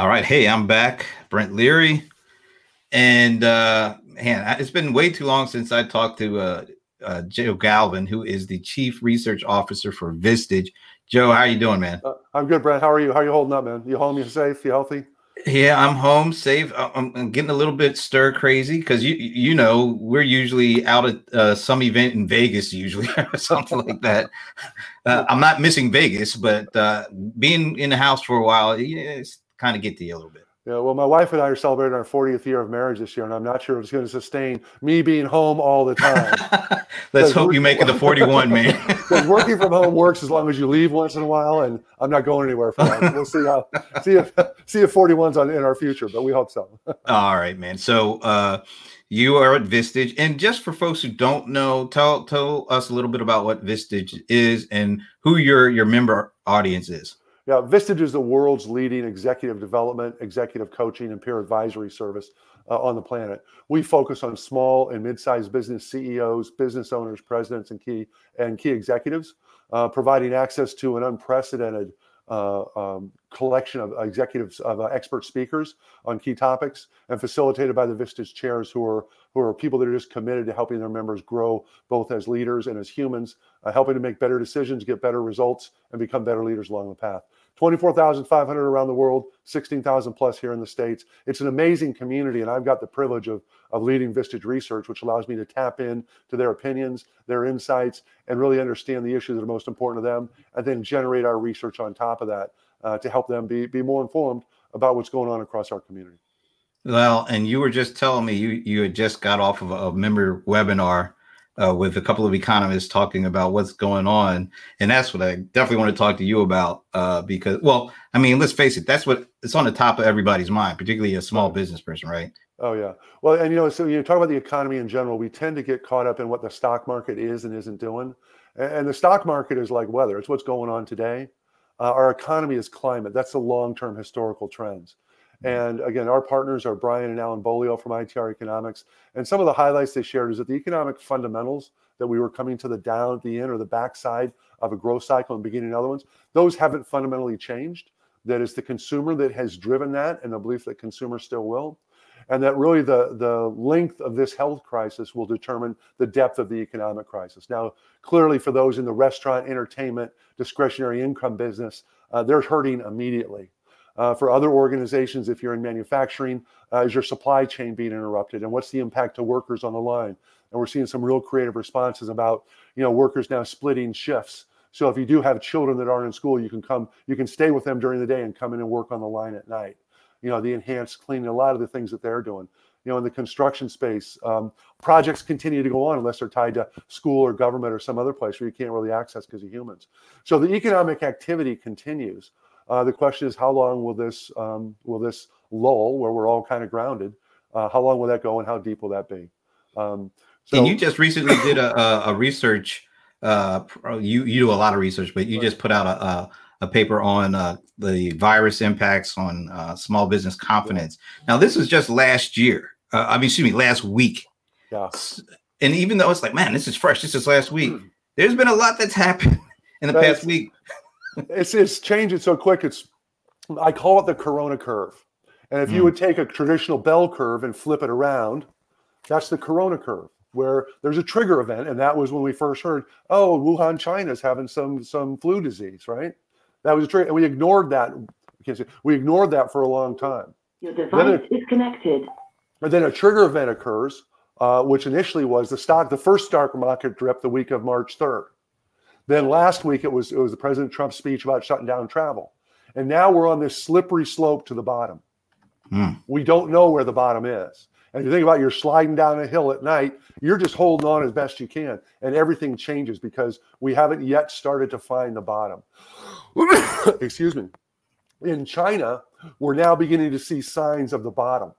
All right. Hey, I'm back, Brent Leary. And uh man, it's been way too long since I talked to uh, uh Joe Galvin, who is the chief research officer for Vistage. Joe, how you doing, man? Uh, I'm good, Brent. How are you? How are you holding up, man? You home? You safe? You healthy? Yeah, I'm home, safe. I'm, I'm getting a little bit stir crazy because you you know we're usually out at uh, some event in Vegas, usually or something like that. Uh, I'm not missing Vegas, but uh, being in the house for a while, it's kind of get to you a little bit. Yeah, well, my wife and I are celebrating our 40th year of marriage this year, and I'm not sure if it's going to sustain me being home all the time. Let's hope you make it to 41, man. Because working from home works as long as you leave once in a while, and I'm not going anywhere for that. We'll see how see if see if 41's on in our future, but we hope so. all right, man. So uh, you are at Vistage, and just for folks who don't know, tell tell us a little bit about what Vistage is and who your your member audience is. Yeah, Vistage is the world's leading executive development, executive coaching, and peer advisory service uh, on the planet. We focus on small and mid-sized business CEOs, business owners, presidents, and key and key executives, uh, providing access to an unprecedented uh, um, collection of executives of uh, expert speakers on key topics, and facilitated by the Vistage chairs, who are who are people that are just committed to helping their members grow both as leaders and as humans, uh, helping to make better decisions, get better results, and become better leaders along the path. 24,500 around the world, 16,000 plus here in the States. It's an amazing community, and I've got the privilege of, of leading Vistage Research, which allows me to tap in to their opinions, their insights, and really understand the issues that are most important to them, and then generate our research on top of that uh, to help them be, be more informed about what's going on across our community. Well, and you were just telling me you, you had just got off of a member webinar uh, with a couple of economists talking about what's going on, and that's what I definitely want to talk to you about uh, because, well, I mean, let's face it, that's what it's on the top of everybody's mind, particularly a small business person, right? Oh yeah. Well, and you know, so you talk about the economy in general. We tend to get caught up in what the stock market is and isn't doing, and, the stock market is like weather; it's what's going on today. Uh, our economy is climate. That's the long-term historical trends. And again, our partners are Brian and Alan Beaulieu from ITR Economics. And some of the highlights they shared is that the economic fundamentals that we were coming to the down at the end or the backside of a growth cycle and beginning other ones, those haven't fundamentally changed. That is the consumer that has driven that and the belief that consumers still will. And that really the, the length of this health crisis will determine the depth of the economic crisis. Now, clearly, for those in the restaurant, entertainment, discretionary income business, uh, they're hurting immediately. Uh, for other organizations, if you're in manufacturing, uh, is your supply chain being interrupted, and what's the impact to workers on the line? And we're seeing some real creative responses about, you know, workers now splitting shifts. So if you do have children that aren't in school, you can come, you can stay with them during the day and come in and work on the line at night. You know, the enhanced cleaning, a lot of the things that they're doing. You know, in the construction space, um, projects continue to go on unless they're tied to school or government or some other place where you can't really access because of humans. So the economic activity continues. Uh, the question is, how long will this um, will this lull, where we're all kind of grounded, uh, how long will that go, and how deep will that be? Um, so, and you just recently did a, a, a research. Uh, you you do a lot of research, but you right. just put out a, a, a paper on uh, the virus impacts on uh, small business confidence. Yeah. Now, this was just last year. Uh, I mean, excuse me, last week. Yeah. And even though it's like, man, this is fresh. This is last week. Hmm. There's been a lot that's happened in the past week it's it's changing so quick. It's I call it the corona curve. And if mm. you hmm. would take a traditional bell curve and flip it around, that's the corona curve where there's a trigger event, and that was when we first heard, oh, Wuhan, China's having some some flu disease, right? That was a trigger, and we ignored that. we ignored that for a long time. Your device is connected. And then a trigger event occurs, uh, which initially was the stock, the first stock market drip the week of March 3rd. Then last week it was it was the President Trump's speech about shutting down travel. And now we're on this slippery slope to the bottom. Hmm. We don't know where the bottom is. And you think about you're sliding down a hill at night, you're just holding on as best you can. And everything changes because we haven't yet started to find the bottom. Excuse me. In China, we're now beginning to see signs of the bottom.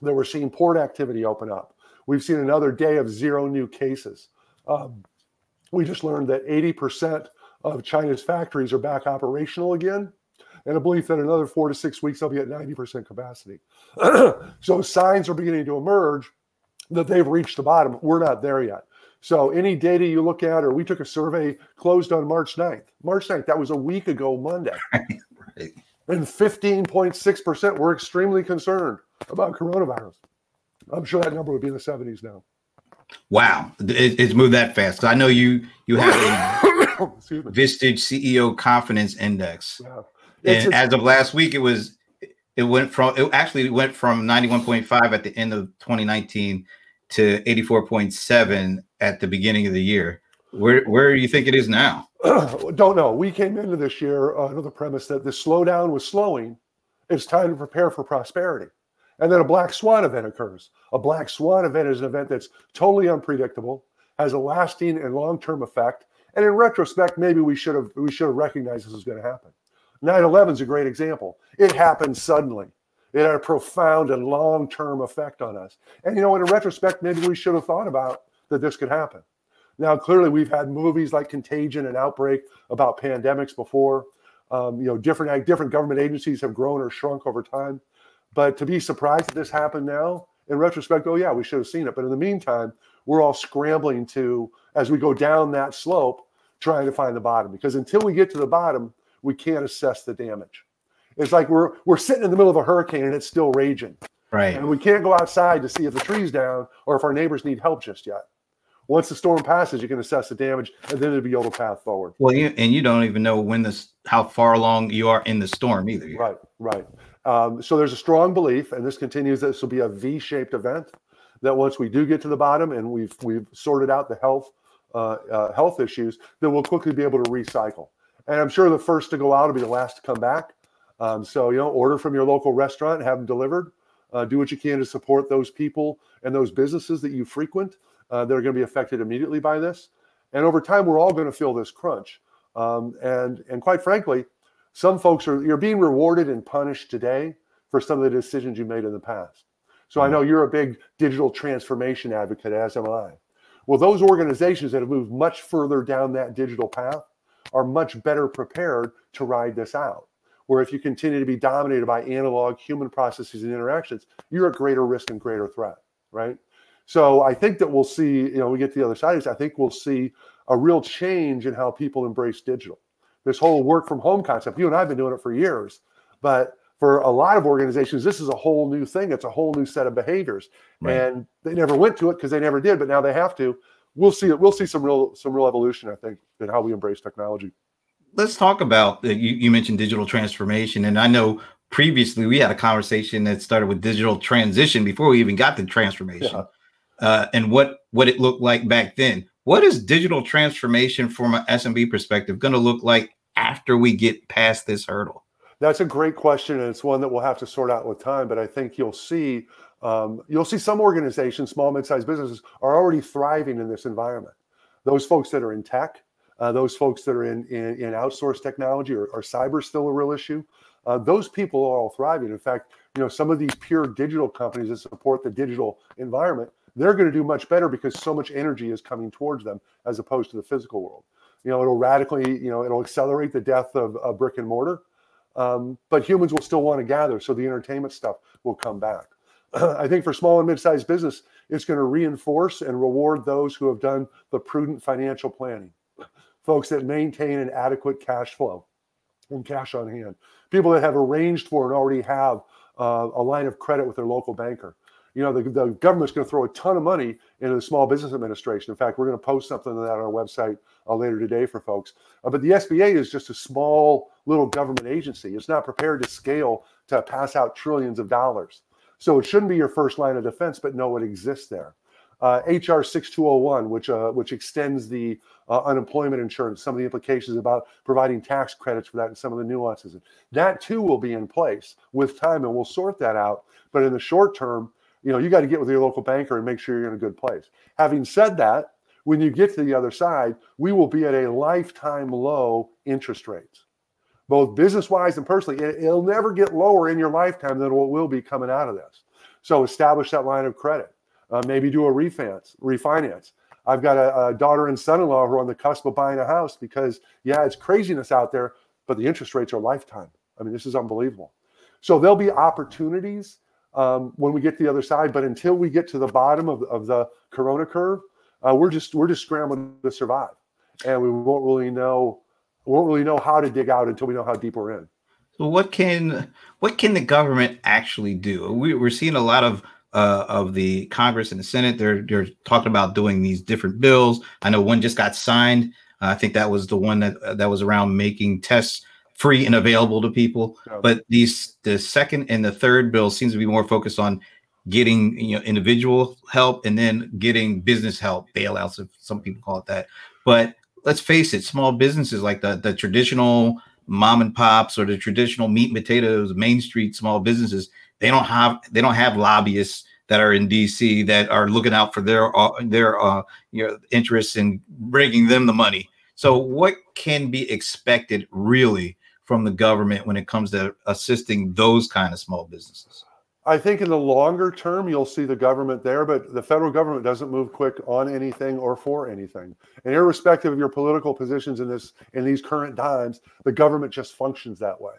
That we're seeing port activity open up. We've seen another day of zero new cases. Um, we just learned that 80% of China's factories are back operational again. And a belief that another four to six weeks they'll be at 90% capacity. so signs are beginning to emerge that they've reached the bottom. We're not there yet. So any data you look at, or we took a survey closed on March 9th. March 9th, that was a week ago Monday. right. and 15.6% were extremely concerned about coronavirus. I'm sure that number would be in the 70s now. Wow, it, it's moved that fast. I know you you have a Vistage CEO Confidence Index, yeah. and as of last week, it was it went from it actually went from 91.5 at the end of 2019 to 84.7 at the beginning of the year. Where where do you think it is now? Don't know. We came into this year under the premise that the slowdown was slowing. It's time to prepare for prosperity. And then a black swan event occurs. A black swan event is an event that's totally unpredictable, has a lasting and long-term effect. And in retrospect, maybe we should have we should have recognized this was going to happen. 9/11 is a great example. It happened suddenly. It had a profound and long-term effect on us. And you know, in retrospect, maybe we should have thought about that this could happen. Now, clearly, we've had movies like Contagion and Outbreak about pandemics before. Um, you know, different different government agencies have grown or shrunk over time. But to be surprised that this happened now, in retrospect, oh yeah, we should have seen it. But in the meantime, we're all scrambling to, as we go down that slope, trying to find the bottom. Because until we get to the bottom, we can't assess the damage. It's like we're we're sitting in the middle of a hurricane and it's still raging. Right. And we can't go outside to see if the tree's down or if our neighbors need help just yet. Once the storm passes, you can assess the damage, and then it'll be able to path forward. Well, you, and you don't even know when this, how far along you are in the storm either. Right, right. Um, so there's a strong belief, and this continues. This will be a V-shaped event. That once we do get to the bottom and we've we've sorted out the health uh, uh, health issues, then we'll quickly be able to recycle. And I'm sure the first to go out will be the last to come back. Um, so you know, order from your local restaurant, have them delivered. Uh, do what you can to support those people and those businesses that you frequent uh, that are going to be affected immediately by this. And over time, we're all going to feel this crunch. Um, and and quite frankly, some folks are you're being rewarded and punished today for some of the decisions you made in the past. So I mm-hmm. know you're a big digital transformation advocate, as am I. Well, those organizations that have moved much further down that digital path are much better prepared to ride this out. Where if you continue to be dominated by analog human processes and interactions, you're at greater risk and greater threat, right? So I think that we'll see, you know, we get to the other side of this, I think we'll see a real change in how people embrace digital. This whole work from home concept, you and I have been doing it for years, but for a lot of organizations, this is a whole new thing. It's a whole new set of behaviors, right. and they never went to it because they never did, but now they have to. We'll see. We'll see some real some real evolution, I think, in how we embrace technology. Let's talk about you. You mentioned digital transformation, and I know previously we had a conversation that started with digital transition before we even got to transformation. Yeah uh, and what what it looked like back then. What is digital transformation from an SMB perspective going to look like after we get past this hurdle? That's a great question, and it's one that we'll have to sort out with time. But I think you'll see um, you'll see some organizations, small mid-sized businesses, are already thriving in this environment. Those folks that are in tech, uh, those folks that are in in, in outsourced technology, or, or cyber still a real issue. Uh, those people are all thriving. In fact, you know some of these pure digital companies that support the digital environment they're going to do much better because so much energy is coming towards them as opposed to the physical world. You know, it'll radically, you know, it'll accelerate the death of, brick and mortar, um, but humans will still want to gather, so the entertainment stuff will come back. I think for small and mid-sized business, it's going to reinforce and reward those who have done the prudent financial planning, folks that maintain an adequate cash flow and cash on hand, people that have arranged for and already have uh, a line of credit with their local banker you know, the, the government's going to throw a ton of money into the Small Business Administration. In fact, we're going to post something on that on our website uh, later today for folks. Uh, but the SBA is just a small little government agency. It's not prepared to scale to pass out trillions of dollars. So it shouldn't be your first line of defense, but no, it exists there. Uh, HR 6201, which uh, which extends the uh, unemployment insurance, some of the implications about providing tax credits for that, and some of the nuances. That too will be in place with time, and we'll sort that out. But in the short term, you know, you got to get with your local banker and make sure you're in a good place. Having said that, when you get to the other side, we will be at a lifetime low interest rates, both business wise and personally. It'll never get lower in your lifetime than what will be coming out of this. So establish that line of credit. Uh, maybe do a refinance. Refinance. I've got a, a daughter and son-in-law who are on the cusp of buying a house because yeah, it's craziness out there, but the interest rates are lifetime. I mean, this is unbelievable. So there'll be opportunities um, when we get to the other side. But until we get to the bottom of, of the corona curve, uh, we're just we're just scrambling to survive, and we won't really know won't really know how to dig out until we know how deep we're in. So what can what can the government actually do? We, are seeing a lot of uh, of the Congress and the Senate. They're they're talking about doing these different bills. I know one just got signed. I think that was the one that that was around making tests free and available to people. But these the second and the third bill seems to be more focused on getting you know individual help and then getting business help bailouts if some people call it that but let's face it small businesses like the the traditional mom and pops or the traditional meat and potatoes main street small businesses they don't have they don't have lobbyists that are in DC that are looking out for their uh, their uh, you know interests in bringing them the money. So what can be expected really from the government when it comes to assisting those kind of small businesses? I think in the longer term, you'll see the government there, but the federal government doesn't move quick on anything or for anything. And irrespective of your political positions in this in these current times, the government just functions that way.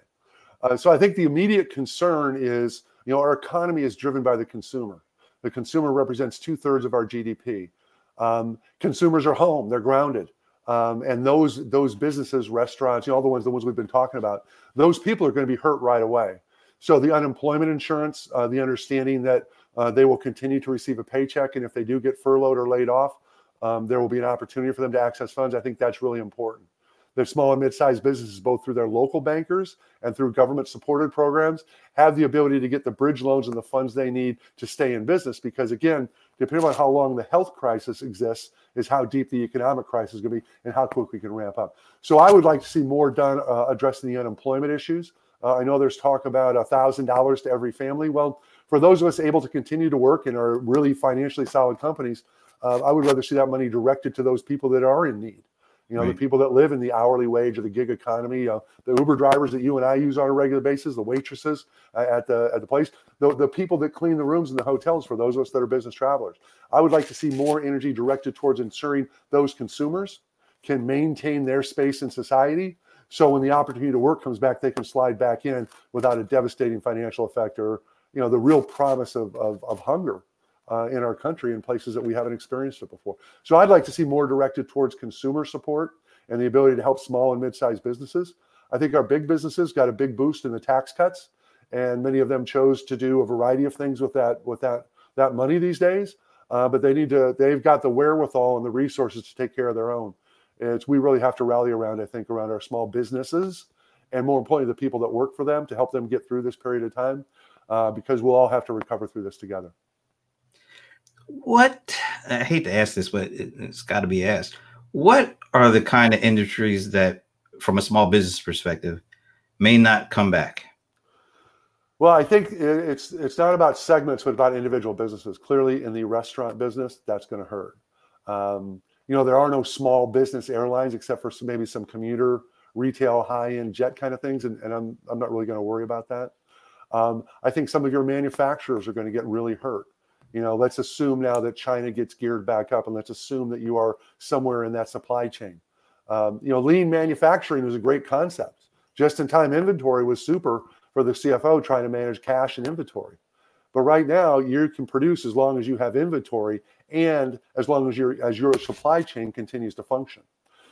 Uh, so I think the immediate concern is, you know, our economy is driven by the consumer. The consumer represents two thirds of our GDP. Um, consumers are home; they're grounded, um, and those those businesses, restaurants, you know, all the ones the ones we've been talking about, those people are going to be hurt right away. So the unemployment insurance, uh, the understanding that uh, they will continue to receive a paycheck, and if they do get furloughed or laid off, um, there will be an opportunity for them to access funds. I think that's really important. The small and mid-sized businesses, both through their local bankers and through government-supported programs, have the ability to get the bridge loans and the funds they need to stay in business. Because again, depending on how long the health crisis exists, is how deep the economic crisis is going to be and how quick we can ramp up. So I would like to see more done uh, addressing the unemployment issues. Uh, I know there's talk about a thousand dollars to every family. Well, for those of us able to continue to work and are really financially solid companies, uh, I would rather see that money directed to those people that are in need. You know, right. the people that live in the hourly wage or the gig economy, uh, the Uber drivers that you and I use on a regular basis, the waitresses uh, at the at the place, the, the people that clean the rooms in the hotels for those of us that are business travelers. I would like to see more energy directed towards ensuring those consumers can maintain their space in society so when the opportunity to work comes back, they can slide back in without a devastating financial effect or you know the real promise of of, of hunger uh, in our country in places that we haven't experienced it before. So I'd like to see more directed towards consumer support and the ability to help small and mid-sized businesses. I think our big businesses got a big boost in the tax cuts, and many of them chose to do a variety of things with that with that that money these days. Uh, but they need to they've got the wherewithal and the resources to take care of their own. It's we really have to rally around, I think, around our small businesses and more importantly, the people that work for them to help them get through this period of time uh, because we'll all have to recover through this together. What I hate to ask this, but it, it's got to be asked. What are the kind of industries that, from a small business perspective, may not come back? Well, I think it's it's not about segments, but about individual businesses. Clearly, in the restaurant business, that's going to hurt. Um, you know, there are no small business airlines except for some, maybe some commuter, retail, high-end jet kind of things, and, and I'm I'm not really going to worry about that. Um, I think some of your manufacturers are going to get really hurt. You know, let's assume now that China gets geared back up, and let's assume that you are somewhere in that supply chain. Um, you know, lean manufacturing was a great concept. Just-in-time inventory was super for the CFO trying to manage cash and inventory. But right now, you can produce as long as you have inventory and as long as your as your supply chain continues to function.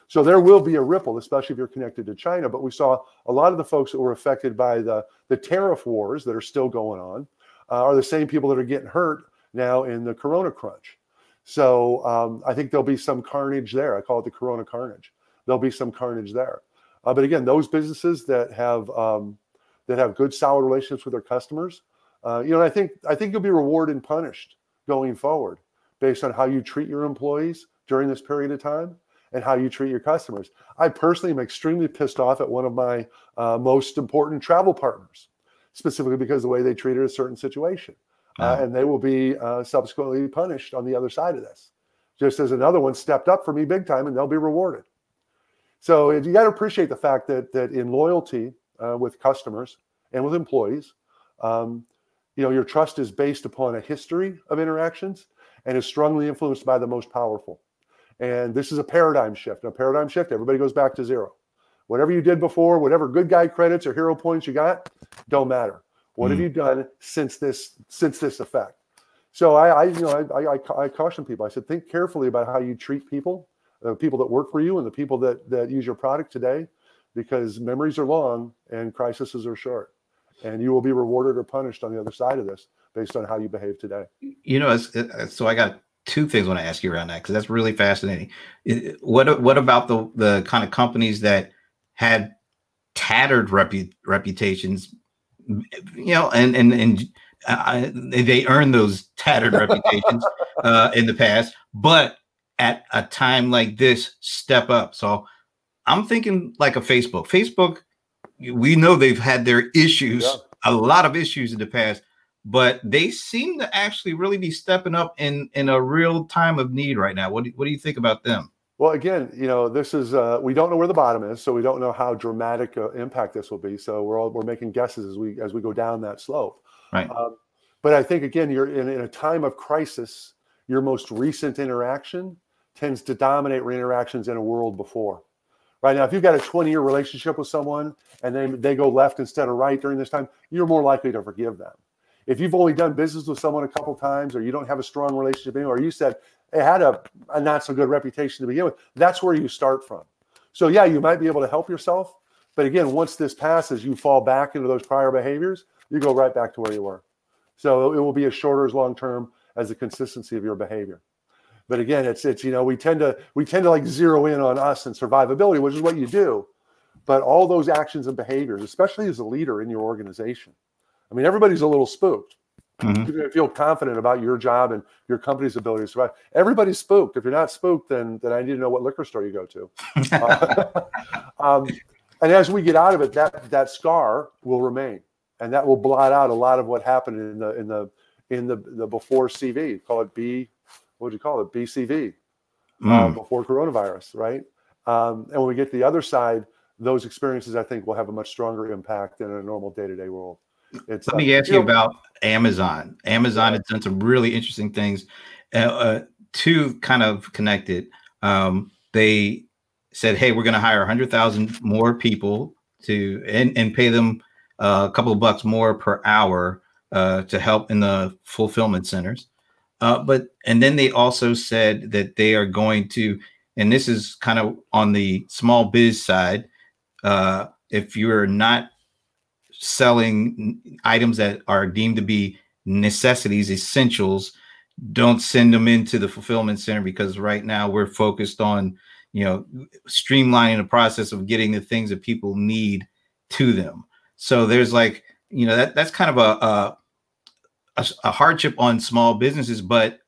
So there will be a ripple, especially if you're connected to China. But we saw a lot of the folks that were affected by the the tariff wars that are still going on uh, are the same people that are getting hurt now in the Corona crunch. So um, I think there'll be some carnage there. I call it the Corona carnage. There'll be some carnage there. Uh, but again, those businesses that have um, that have good, solid relationships with their customers, uh, you know, I think I think you'll be rewarded and punished going forward based on how you treat your employees during this period of time and how you treat your customers. I personally am extremely pissed off at one of my uh, most important travel partners, specifically because the way they treated a certain situation. Uh, and they will be uh, subsequently punished on the other side of this, just as another one stepped up for me big time and they'll be rewarded. So you got to appreciate the fact that that in loyalty uh, with customers and with employees, um, you know, your trust is based upon a history of interactions and is strongly influenced by the most powerful. And this is a paradigm shift. A paradigm shift, everybody goes back to zero. Whatever you did before, whatever good guy credits or hero points you got, don't matter. What mm. have you done since this since this effect? So I, I you know, I, I, I, caution people. I said, think carefully about how you treat people, the people that work for you, and the people that that use your product today, because memories are long and crises are short. And you will be rewarded or punished on the other side of this based on how you behave today. You know, so I got two things when I want to ask you around that because that's really fascinating. What what about the the kind of companies that had tattered repu- reputations, you know, and and and uh, they earned those tattered reputations uh, in the past, but at a time like this, step up. So I'm thinking like a Facebook. Facebook, we know they've had their issues, yeah. a lot of issues in the past, but they seem to actually really be stepping up in in a real time of need right now. What do, what do you think about them? Well, again, you know, this is uh, we don't know where the bottom is, so we don't know how dramatic uh, impact this will be. So we're all we're making guesses as we as we go down that slope. Right. Um, but I think again, you're in, in a time of crisis. Your most recent interaction tends to dominate interactions in a world before. Right now, if you've got a 20 year relationship with someone and they they go left instead of right during this time, you're more likely to forgive them. If you've only done business with someone a couple times, or you don't have a strong relationship, or you said it had a, a not so good reputation to begin with, that's where you start from. So yeah, you might be able to help yourself, but again, once this passes, you fall back into those prior behaviors. You go right back to where you were. So it will be as short or as long term as the consistency of your behavior. But again, it's it's you know we tend to we tend to like zero in on us and survivability, which is what you do. But all those actions and behaviors, especially as a leader in your organization, I mean, everybody's a little spooked. Mm-hmm. You're going to feel confident about your job and your company's ability to survive. Everybody's spooked. If you're not spooked, then then I need to know what liquor store you go to. uh, um, and as we get out of it, that that scar will remain, and that will blot out a lot of what happened in the in the in the the before CV. Call it B. What would you call it? BCV. Mm. Uh, before coronavirus, right? Um, and when we get to the other side, those experiences I think will have a much stronger impact in a normal day to day world. It's, Let me uh, ask you, know, about Amazon. Amazon has done some really interesting things. Uh, uh, two kind of connected. Um, they said, "Hey, we're going to hire 100,000 more people to and, and pay them uh, a couple of bucks more per hour uh, to help in the fulfillment centers." Uh, but and then they also said that they are going to, and this is kind of on the small biz side. if you're not selling items that are deemed to be necessities, essentials, don't send them into the fulfillment center because right now we're focused on, you know, streamlining the process of getting the things that people need to them. So there's like, you know, that that's kind of a a, a, hardship on small businesses, but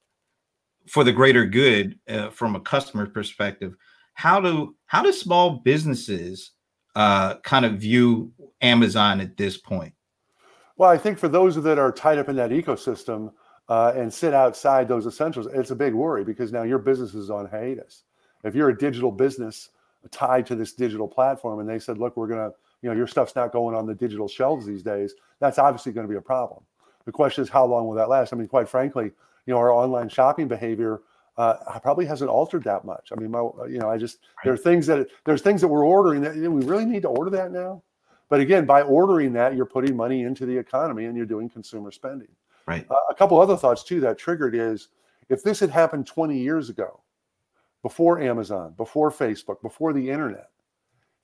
for the greater good uh, from a customer perspective. How do how do small businesses uh, kind of view Amazon at this point? Well, I think for those that are tied up in that ecosystem uh, and sit outside those essentials, it's a big worry because now your business is on hiatus. If you're a digital business tied to this digital platform and they said, look, we're going to, you know, your stuff's not going on the digital shelves these days, that's obviously going to be a problem. The question is, how long will that last? I mean, quite frankly, you know, our online shopping behavior uh, probably hasn't altered that much. I mean, my, you know, I just there are things that there's things that we're ordering that you know, we really need to order that now. But again, by ordering that, you're putting money into the economy and you're doing consumer spending. Right. Uh, a couple other thoughts too that triggered is if this had happened 20 years ago, before Amazon, before Facebook, before the internet,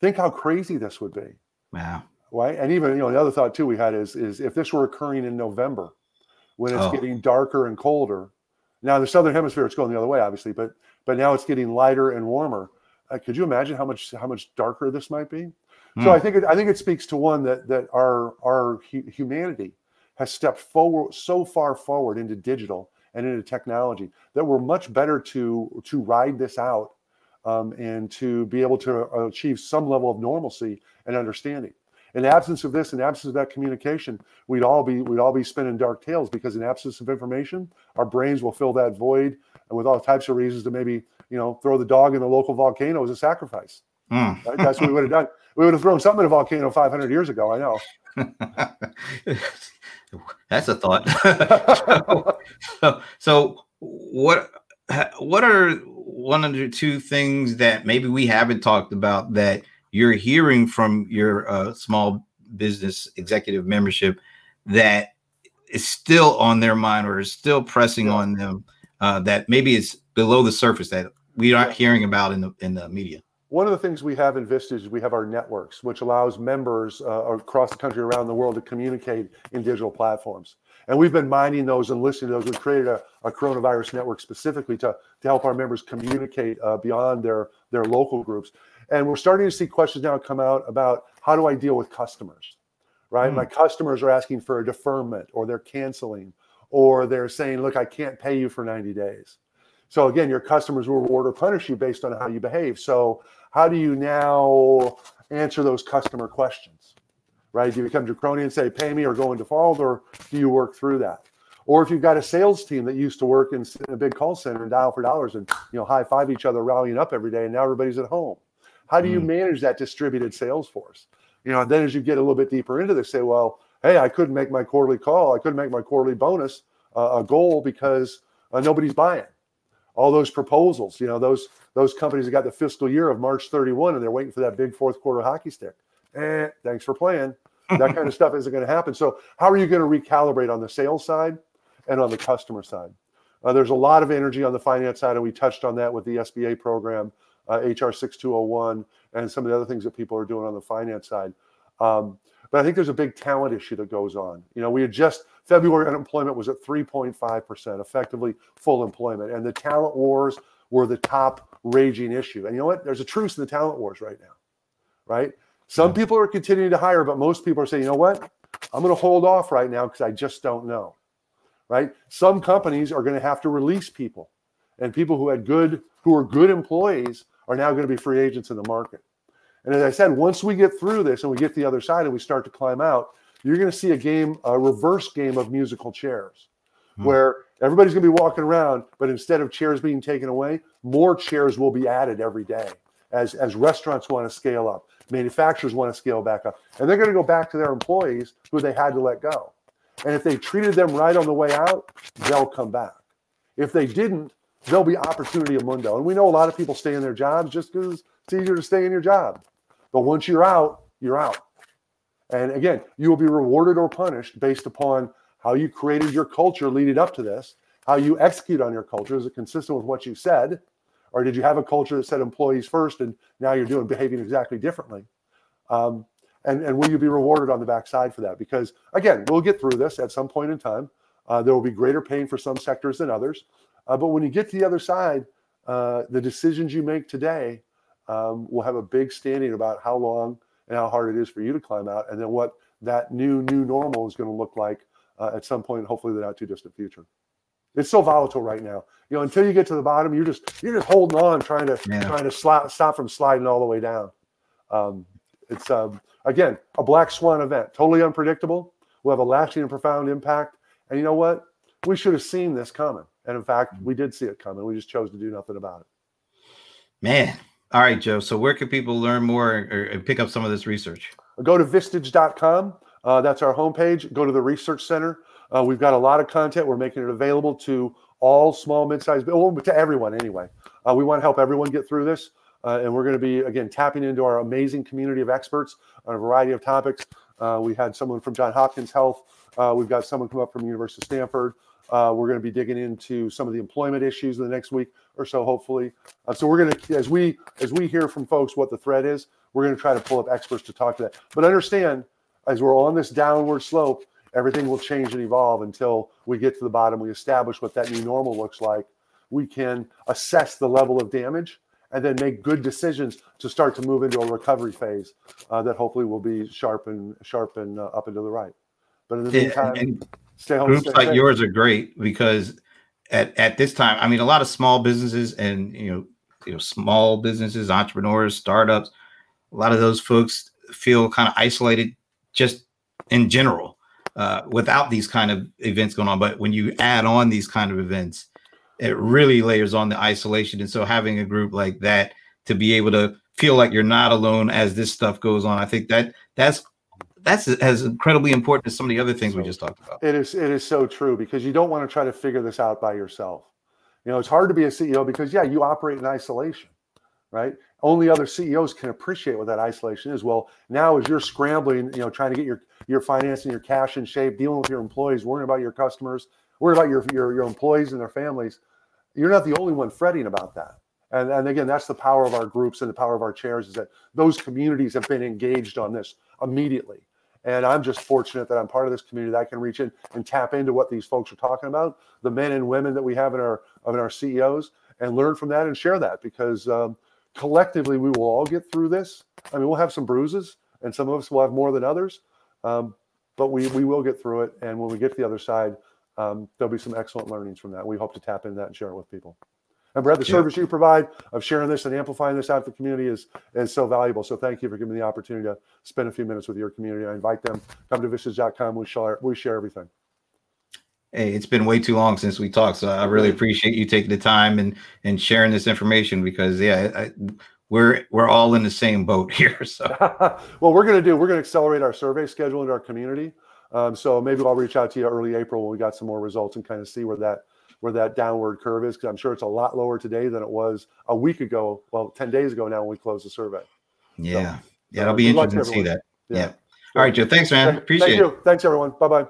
think how crazy this would be. Wow. Right. And even you know the other thought too we had is is if this were occurring in November, when it's oh. getting darker and colder. Now the southern hemisphere it's going the other way, obviously, but but now it's getting lighter and warmer. Uh, could you imagine how much how much darker this might be? So I hmm. think it, I think it speaks to one that that our our humanity has stepped forward so far forward into digital and into technology that we're much better to to ride this out um, and to be able to achieve some level of normalcy and understanding. In absence of this, in absence of that communication, we'd all be we'd all be spinning dark tales because in absence of information, our brains will fill that void and with all types of reasons to maybe you know throw the dog in the local volcano as a sacrifice. Mm. Right? That's what we would have done. We would have thrown something in a volcano 500 years ago. I know. That's a thought. so, so, what what are one of the two things that maybe we haven't talked about that you're hearing from your uh, small business executive membership that is still on their mind or is still pressing yeah. on them uh, that maybe it's below the surface that we aren't hearing about in the in the media? One of the things we have in Vistage is we have our networks, which allows members uh, across the country, around the world, to communicate in digital platforms. And we've been mining those and listening to those. We've created a, a coronavirus network specifically to, to help our members communicate uh, beyond their, their local groups. And we're starting to see questions now come out about how do I deal with customers, right? Mm. My customers are asking for a deferment or they're canceling or they're saying, look, I can't pay you for 90 days. So again, your customers will reward or punish you based on how you behave. So how do you now answer those customer questions? Right? Do you become draconian and say, pay me or go into default, or do you work through that? Or if you've got a sales team that used to work in, a big call center and dial for dollars and you know high five each other, rallying up every day, and now everybody's at home. How do you mm. manage that distributed sales force? You know, and then as you get a little bit deeper into this, say, well, hey, I couldn't make my quarterly call, I couldn't make my quarterly bonus uh, a goal because uh, nobody's buying all those proposals. You know, those those companies that got the fiscal year of March 31 and they're waiting for that big fourth quarter hockey stick. Eh, thanks for playing. That kind of stuff isn't going to happen. So, how are you going to recalibrate on the sales side and on the customer side? Uh, there's a lot of energy on the finance side, and we touched on that with the SBA program, uh, HR 6201, and some of the other things that people are doing on the finance side. Um, but I think there's a big talent issue that goes on. You know, we had just February unemployment was at 3.5%, effectively full employment. And the talent wars were the top raging issue. And you know what? There's a truce in the talent wars right now, right? Some people are continuing to hire, but most people are saying, you know what? I'm going to hold off right now because I just don't know, right? Some companies are going to have to release people, and people who had good, who are good employees, are now going to be free agents in the market. And as I said, once we get through this and we get to the other side and we start to climb out, you're going to see a game, a reverse game of musical chairs, hmm. where everybody's going to be walking around, but instead of chairs being taken away, more chairs will be added every day as, as restaurants want to scale up, manufacturers want to scale back up, and they're going to go back to their employees who they had to let go. And if they treated them right on the way out, they'll come back. If they didn't, there'll be opportunity a mundo. And we know a lot of people stay in their jobs just because it's easier to stay in your job. But once you're out, you're out. And again, you will be rewarded or punished based upon how you created your culture leading up to this, how you execute on your culture. Is it consistent with what you said? Or did you have a culture that said employees first and now you're doing behaving exactly differently? Um, and, and will you be rewarded on the backside for that? Because again, we'll get through this at some point in time. Uh, there will be greater pain for some sectors than others. Uh, but when you get to the other side, uh, the decisions you make today um, will have a big standing about how long and how hard it is for you to climb out, and then what that new new normal is going to look like uh, at some point, hopefully the not too distant future. It's so volatile right now. You know, until you get to the bottom, you're just you're just holding on, trying to yeah. trying to slap, stop from sliding all the way down. Um, it's um, again a black swan event, totally unpredictable. Will have a lasting and profound impact. And you know what? We should have seen this coming. And in fact, we did see it coming. We just chose to do nothing about it. Man, all right, Joe. So where can people learn more or, or pick up some of this research? Go to vistage.com. Uh, that's our homepage. Go to the research center. Uh, we've got a lot of content. We're making it available to all small, mid-sized, well, to everyone anyway. Uh, we want to help everyone get through this. Uh, and we're going to be, again, tapping into our amazing community of experts on a variety of topics. Uh, we had someone from John Hopkins Health. Uh, we've got someone come up from the University of Stanford. Uh, we're going to be digging into some of the employment issues in the next week or so, hopefully. Uh, so we're going to, as we as we hear from folks what the threat is, we're going to try to pull up experts to talk to that. But understand, as we're on this downward slope, everything will change and evolve until we get to the bottom. We establish what that new normal looks like. We can assess the level of damage and then make good decisions to start to move into a recovery phase uh, that hopefully will be sharp and sharp and uh, up and to the right. But in the meantime. And- Stay home. Groups stay like safe. yours are great because at, at this time, I mean, a lot of small businesses and you know, you know, small businesses, entrepreneurs, startups, a lot of those folks feel kind of isolated just in general uh, without these kind of events going on. But when you add on these kind of events, it really layers on the isolation. And so having a group like that to be able to feel like you're not alone as this stuff goes on, I think that that's that's as incredibly important as some of the other things we just talked about. It is it is so true because you don't want to try to figure this out by yourself. You know, it's hard to be a CEO because yeah, you operate in isolation, right? Only other CEOs can appreciate what that isolation is. Well, now as you're scrambling, you know, trying to get your your financing, your cash in shape, dealing with your employees, worrying about your customers, worrying about your your, your employees and their families, you're not the only one fretting about that. And, and again, that's the power of our groups and the power of our chairs is that those communities have been engaged on this immediately. And I'm just fortunate that I'm part of this community that I can reach in and tap into what these folks are talking about, the men and women that we have in our in our CEOs, and learn from that and share that because um, collectively we will all get through this. I mean, we'll have some bruises, and some of us will have more than others, um, but we we will get through it. And when we get to the other side, um, there'll be some excellent learnings from that. We hope to tap into that and share it with people. And Brett, the yeah. service you provide of sharing this and amplifying this out to the community is is so valuable. So thank you for giving me the opportunity to spend a few minutes with your community. I invite them come to vistage.com. We share we share everything. Hey, it's been way too long since we talked, so I really appreciate you taking the time and and sharing this information because yeah, I, we're we're all in the same boat here. So well, we're going to do we're going to accelerate our survey schedule into our community. Um, so maybe I'll reach out to you early April when we got some more results and kind of see where that where that downward curve is because I'm sure it's a lot lower today than it was a week ago. Well, 10 days ago now when we closed the survey. Yeah. So, yeah. Uh, it'll be interesting to see that. Yeah. yeah. All right, Joe. Thanks, man. Appreciate Thank it. You. Thanks, everyone. Bye bye.